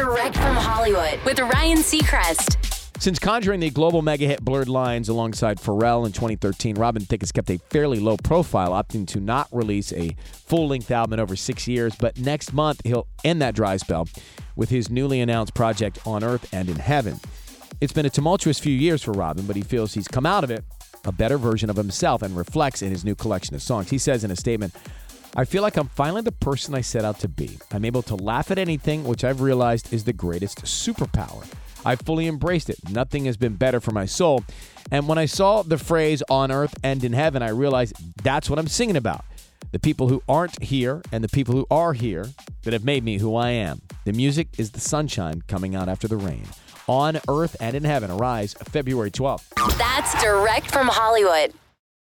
Direct from Hollywood with Ryan Seacrest. Since conjuring the global mega hit Blurred Lines alongside Pharrell in 2013, Robin Thicke has kept a fairly low profile, opting to not release a full length album in over six years. But next month, he'll end that dry spell with his newly announced project On Earth and in Heaven. It's been a tumultuous few years for Robin, but he feels he's come out of it a better version of himself and reflects in his new collection of songs. He says in a statement, I feel like I'm finally the person I set out to be. I'm able to laugh at anything, which I've realized is the greatest superpower. I fully embraced it. Nothing has been better for my soul. And when I saw the phrase on earth and in heaven, I realized that's what I'm singing about. The people who aren't here and the people who are here that have made me who I am. The music is the sunshine coming out after the rain. On earth and in heaven, arise February 12th. That's direct from Hollywood.